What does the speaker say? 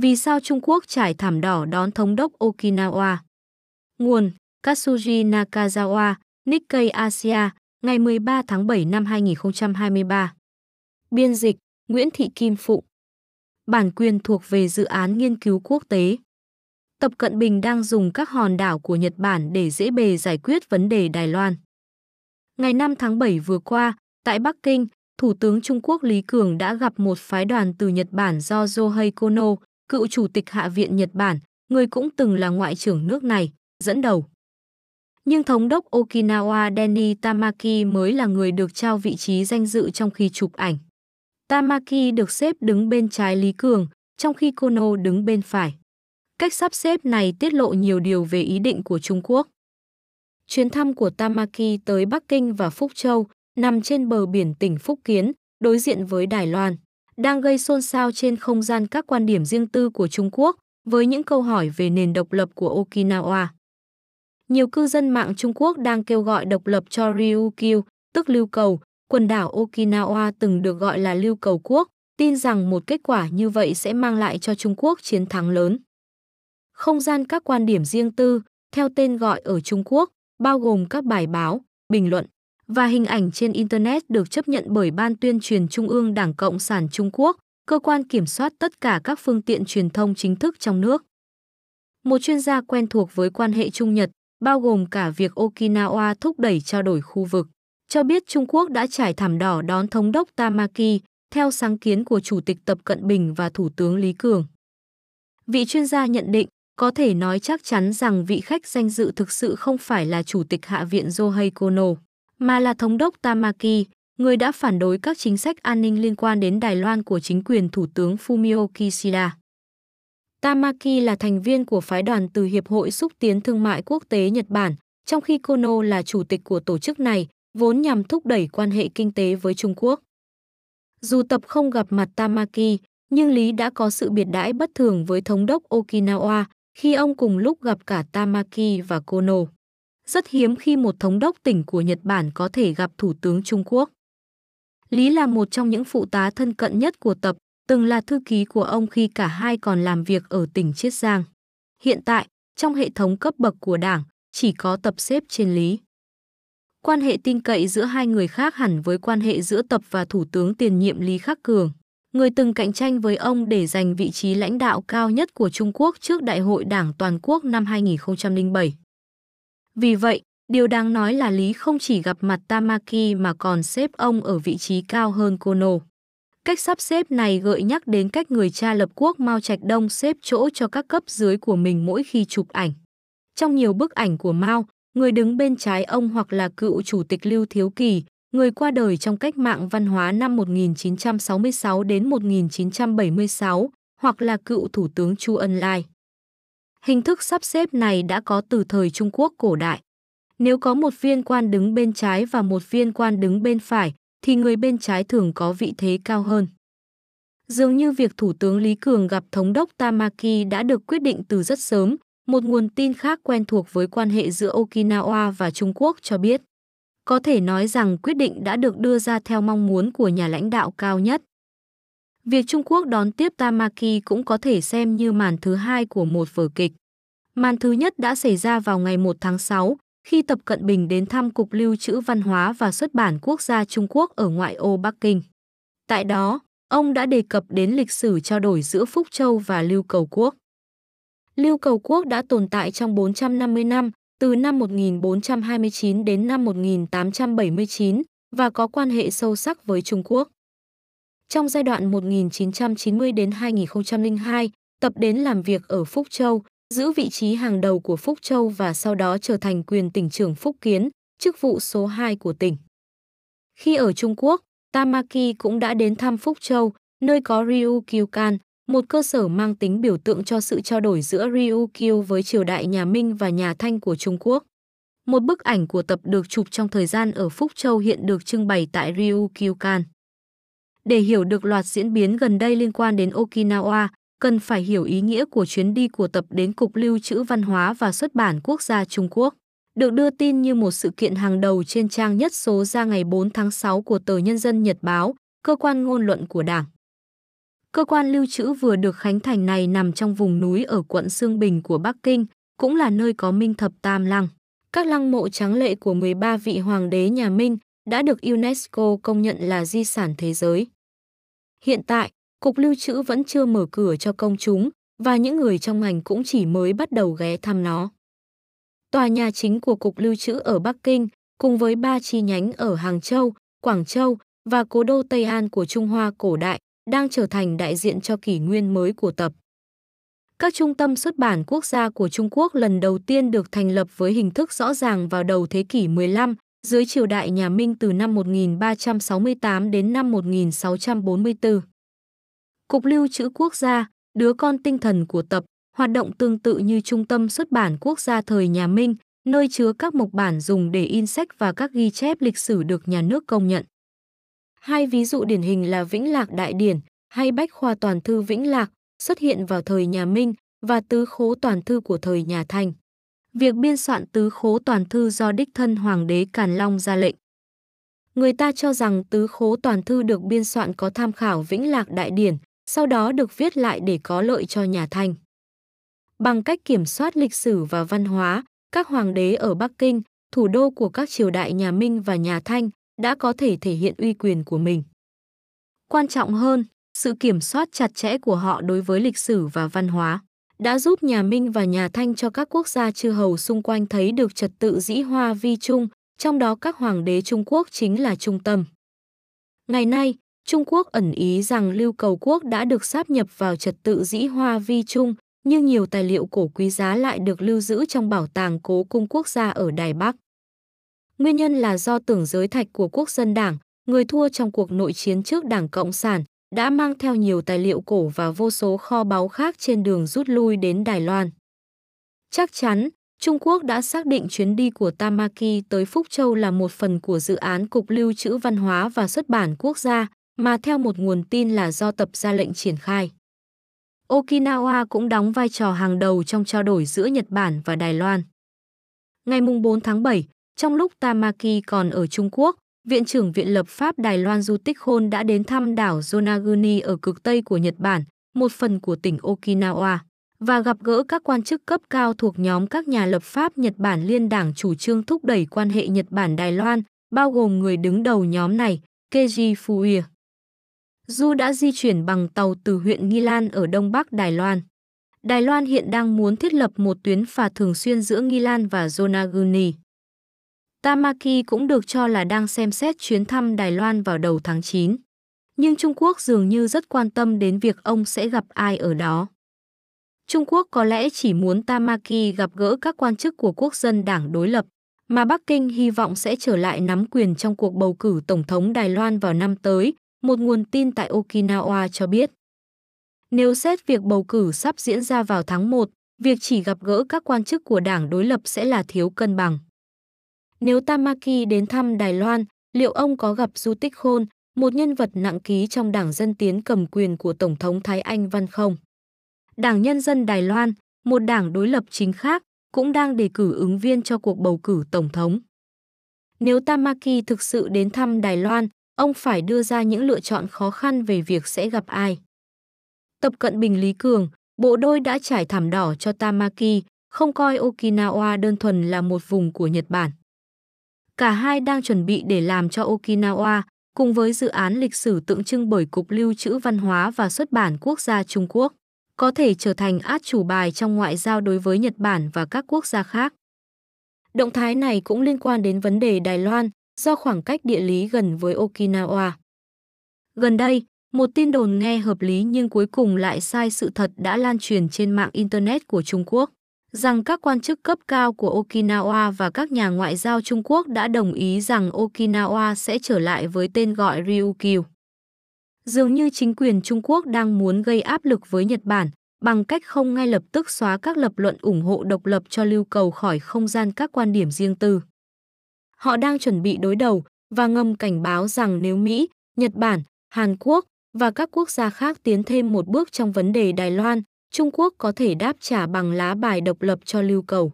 Vì sao Trung Quốc trải thảm đỏ đón thống đốc Okinawa? Nguồn Katsuji Nakazawa, Nikkei Asia, ngày 13 tháng 7 năm 2023. Biên dịch Nguyễn Thị Kim phụ Bản quyền thuộc về dự án nghiên cứu quốc tế. Tập Cận Bình đang dùng các hòn đảo của Nhật Bản để dễ bề giải quyết vấn đề Đài Loan. Ngày 5 tháng 7 vừa qua, tại Bắc Kinh, Thủ tướng Trung Quốc Lý Cường đã gặp một phái đoàn từ Nhật Bản do Yohei Kono, cựu chủ tịch Hạ viện Nhật Bản, người cũng từng là ngoại trưởng nước này, dẫn đầu. Nhưng thống đốc Okinawa Denny Tamaki mới là người được trao vị trí danh dự trong khi chụp ảnh. Tamaki được xếp đứng bên trái Lý Cường, trong khi Kono đứng bên phải. Cách sắp xếp này tiết lộ nhiều điều về ý định của Trung Quốc. Chuyến thăm của Tamaki tới Bắc Kinh và Phúc Châu, nằm trên bờ biển tỉnh Phúc Kiến, đối diện với Đài Loan, đang gây xôn xao trên không gian các quan điểm riêng tư của Trung Quốc với những câu hỏi về nền độc lập của Okinawa. Nhiều cư dân mạng Trung Quốc đang kêu gọi độc lập cho Ryukyu, tức lưu cầu, quần đảo Okinawa từng được gọi là lưu cầu quốc, tin rằng một kết quả như vậy sẽ mang lại cho Trung Quốc chiến thắng lớn. Không gian các quan điểm riêng tư, theo tên gọi ở Trung Quốc, bao gồm các bài báo, bình luận và hình ảnh trên Internet được chấp nhận bởi Ban tuyên truyền Trung ương Đảng Cộng sản Trung Quốc, cơ quan kiểm soát tất cả các phương tiện truyền thông chính thức trong nước. Một chuyên gia quen thuộc với quan hệ Trung Nhật, bao gồm cả việc Okinawa thúc đẩy trao đổi khu vực, cho biết Trung Quốc đã trải thảm đỏ đón thống đốc Tamaki, theo sáng kiến của Chủ tịch Tập Cận Bình và Thủ tướng Lý Cường. Vị chuyên gia nhận định, có thể nói chắc chắn rằng vị khách danh dự thực sự không phải là Chủ tịch Hạ viện Johei Kono, mà là Thống đốc Tamaki, người đã phản đối các chính sách an ninh liên quan đến Đài Loan của chính quyền Thủ tướng Fumio Kishida. Tamaki là thành viên của phái đoàn từ Hiệp hội Xúc tiến Thương mại Quốc tế Nhật Bản, trong khi Kono là chủ tịch của tổ chức này, vốn nhằm thúc đẩy quan hệ kinh tế với Trung Quốc. Dù tập không gặp mặt Tamaki, nhưng Lý đã có sự biệt đãi bất thường với thống đốc Okinawa khi ông cùng lúc gặp cả Tamaki và Kono. Rất hiếm khi một thống đốc tỉnh của Nhật Bản có thể gặp Thủ tướng Trung Quốc. Lý là một trong những phụ tá thân cận nhất của tập, từng là thư ký của ông khi cả hai còn làm việc ở tỉnh Chiết Giang. Hiện tại, trong hệ thống cấp bậc của đảng, chỉ có tập xếp trên Lý. Quan hệ tin cậy giữa hai người khác hẳn với quan hệ giữa tập và Thủ tướng tiền nhiệm Lý Khắc Cường, người từng cạnh tranh với ông để giành vị trí lãnh đạo cao nhất của Trung Quốc trước Đại hội Đảng Toàn quốc năm 2007. Vì vậy, điều đáng nói là Lý không chỉ gặp mặt Tamaki mà còn xếp ông ở vị trí cao hơn Kono. Cách sắp xếp này gợi nhắc đến cách người cha lập quốc Mao Trạch Đông xếp chỗ cho các cấp dưới của mình mỗi khi chụp ảnh. Trong nhiều bức ảnh của Mao, người đứng bên trái ông hoặc là cựu chủ tịch Lưu Thiếu Kỳ, người qua đời trong cách mạng văn hóa năm 1966 đến 1976, hoặc là cựu thủ tướng Chu Ân Lai. Hình thức sắp xếp này đã có từ thời Trung Quốc cổ đại. Nếu có một viên quan đứng bên trái và một viên quan đứng bên phải, thì người bên trái thường có vị thế cao hơn. Dường như việc Thủ tướng Lý Cường gặp Thống đốc Tamaki đã được quyết định từ rất sớm, một nguồn tin khác quen thuộc với quan hệ giữa Okinawa và Trung Quốc cho biết. Có thể nói rằng quyết định đã được đưa ra theo mong muốn của nhà lãnh đạo cao nhất. Việc Trung Quốc đón tiếp Tamaki cũng có thể xem như màn thứ hai của một vở kịch. Màn thứ nhất đã xảy ra vào ngày 1 tháng 6, khi Tập Cận Bình đến thăm Cục Lưu trữ Văn hóa và Xuất bản Quốc gia Trung Quốc ở ngoại ô Bắc Kinh. Tại đó, ông đã đề cập đến lịch sử trao đổi giữa Phúc Châu và Lưu Cầu Quốc. Lưu Cầu Quốc đã tồn tại trong 450 năm, từ năm 1429 đến năm 1879 và có quan hệ sâu sắc với Trung Quốc. Trong giai đoạn 1990 đến 2002, Tập đến làm việc ở Phúc Châu, giữ vị trí hàng đầu của Phúc Châu và sau đó trở thành quyền tỉnh trưởng Phúc Kiến, chức vụ số 2 của tỉnh. Khi ở Trung Quốc, Tamaki cũng đã đến thăm Phúc Châu, nơi có Ryukyukan, một cơ sở mang tính biểu tượng cho sự trao đổi giữa Ryukyu với triều đại nhà Minh và nhà Thanh của Trung Quốc. Một bức ảnh của tập được chụp trong thời gian ở Phúc Châu hiện được trưng bày tại Ryukyukan. Để hiểu được loạt diễn biến gần đây liên quan đến Okinawa, cần phải hiểu ý nghĩa của chuyến đi của tập đến Cục Lưu trữ Văn hóa và Xuất bản Quốc gia Trung Quốc. Được đưa tin như một sự kiện hàng đầu trên trang nhất số ra ngày 4 tháng 6 của tờ Nhân dân Nhật Báo, cơ quan ngôn luận của Đảng. Cơ quan lưu trữ vừa được khánh thành này nằm trong vùng núi ở quận Sương Bình của Bắc Kinh, cũng là nơi có Minh Thập Tam Lăng. Các lăng mộ tráng lệ của 13 vị hoàng đế nhà Minh đã được UNESCO công nhận là di sản thế giới. Hiện tại, Cục Lưu trữ vẫn chưa mở cửa cho công chúng và những người trong ngành cũng chỉ mới bắt đầu ghé thăm nó. Tòa nhà chính của Cục Lưu trữ ở Bắc Kinh cùng với ba chi nhánh ở Hàng Châu, Quảng Châu và cố đô Tây An của Trung Hoa cổ đại đang trở thành đại diện cho kỷ nguyên mới của tập. Các trung tâm xuất bản quốc gia của Trung Quốc lần đầu tiên được thành lập với hình thức rõ ràng vào đầu thế kỷ 15 dưới triều đại nhà Minh từ năm 1368 đến năm 1644. Cục Lưu trữ Quốc gia, đứa con tinh thần của tập, hoạt động tương tự như Trung tâm xuất bản quốc gia thời nhà Minh, nơi chứa các mộc bản dùng để in sách và các ghi chép lịch sử được nhà nước công nhận. Hai ví dụ điển hình là Vĩnh Lạc Đại Điển hay Bách Khoa Toàn Thư Vĩnh Lạc xuất hiện vào thời nhà Minh và Tứ Khố Toàn Thư của thời nhà Thanh. Việc biên soạn Tứ Khố Toàn Thư do đích thân Hoàng đế Càn Long ra lệnh. Người ta cho rằng Tứ Khố Toàn Thư được biên soạn có tham khảo Vĩnh Lạc Đại Điển, sau đó được viết lại để có lợi cho nhà Thanh. Bằng cách kiểm soát lịch sử và văn hóa, các hoàng đế ở Bắc Kinh, thủ đô của các triều đại nhà Minh và nhà Thanh, đã có thể thể hiện uy quyền của mình. Quan trọng hơn, sự kiểm soát chặt chẽ của họ đối với lịch sử và văn hóa đã giúp nhà Minh và nhà Thanh cho các quốc gia chư hầu xung quanh thấy được trật tự dĩ hoa vi trung, trong đó các hoàng đế Trung Quốc chính là trung tâm. Ngày nay, Trung Quốc ẩn ý rằng Lưu Cầu Quốc đã được sáp nhập vào trật tự dĩ hoa vi trung, nhưng nhiều tài liệu cổ quý giá lại được lưu giữ trong bảo tàng cố cung quốc gia ở Đài Bắc. Nguyên nhân là do tưởng giới thạch của quốc dân đảng, người thua trong cuộc nội chiến trước đảng Cộng sản, đã mang theo nhiều tài liệu cổ và vô số kho báu khác trên đường rút lui đến Đài Loan. Chắc chắn, Trung Quốc đã xác định chuyến đi của Tamaki tới Phúc Châu là một phần của dự án Cục Lưu trữ Văn hóa và Xuất bản Quốc gia, mà theo một nguồn tin là do tập ra lệnh triển khai. Okinawa cũng đóng vai trò hàng đầu trong trao đổi giữa Nhật Bản và Đài Loan. Ngày 4 tháng 7, trong lúc Tamaki còn ở Trung Quốc, Viện trưởng Viện lập pháp Đài Loan Du Tích Khôn đã đến thăm đảo Yonaguni ở cực Tây của Nhật Bản, một phần của tỉnh Okinawa, và gặp gỡ các quan chức cấp cao thuộc nhóm các nhà lập pháp Nhật Bản liên đảng chủ trương thúc đẩy quan hệ Nhật Bản-Đài Loan, bao gồm người đứng đầu nhóm này, Keiji Fuie. Du đã di chuyển bằng tàu từ huyện Nghi Lan ở đông bắc Đài Loan. Đài Loan hiện đang muốn thiết lập một tuyến phà thường xuyên giữa Nghi Lan và Yonaguni. Tamaki cũng được cho là đang xem xét chuyến thăm Đài Loan vào đầu tháng 9. Nhưng Trung Quốc dường như rất quan tâm đến việc ông sẽ gặp ai ở đó. Trung Quốc có lẽ chỉ muốn Tamaki gặp gỡ các quan chức của quốc dân đảng đối lập, mà Bắc Kinh hy vọng sẽ trở lại nắm quyền trong cuộc bầu cử Tổng thống Đài Loan vào năm tới, một nguồn tin tại Okinawa cho biết. Nếu xét việc bầu cử sắp diễn ra vào tháng 1, việc chỉ gặp gỡ các quan chức của đảng đối lập sẽ là thiếu cân bằng. Nếu Tamaki đến thăm Đài Loan, liệu ông có gặp Du Tích Khôn, một nhân vật nặng ký trong đảng Dân Tiến cầm quyền của Tổng thống Thái Anh Văn không? Đảng Nhân dân Đài Loan, một đảng đối lập chính khác, cũng đang đề cử ứng viên cho cuộc bầu cử Tổng thống. Nếu Tamaki thực sự đến thăm Đài Loan, ông phải đưa ra những lựa chọn khó khăn về việc sẽ gặp ai. Tập cận Bình Lý Cường, bộ đôi đã trải thảm đỏ cho Tamaki, không coi Okinawa đơn thuần là một vùng của Nhật Bản. Cả hai đang chuẩn bị để làm cho Okinawa, cùng với dự án lịch sử tượng trưng bởi Cục Lưu trữ Văn hóa và Xuất bản Quốc gia Trung Quốc, có thể trở thành át chủ bài trong ngoại giao đối với Nhật Bản và các quốc gia khác. Động thái này cũng liên quan đến vấn đề Đài Loan, do khoảng cách địa lý gần với Okinawa. Gần đây, một tin đồn nghe hợp lý nhưng cuối cùng lại sai sự thật đã lan truyền trên mạng Internet của Trung Quốc rằng các quan chức cấp cao của Okinawa và các nhà ngoại giao Trung Quốc đã đồng ý rằng Okinawa sẽ trở lại với tên gọi Ryukyu. Dường như chính quyền Trung Quốc đang muốn gây áp lực với Nhật Bản bằng cách không ngay lập tức xóa các lập luận ủng hộ độc lập cho lưu cầu khỏi không gian các quan điểm riêng tư. Họ đang chuẩn bị đối đầu và ngầm cảnh báo rằng nếu Mỹ, Nhật Bản, Hàn Quốc và các quốc gia khác tiến thêm một bước trong vấn đề Đài Loan, Trung Quốc có thể đáp trả bằng lá bài độc lập cho lưu cầu.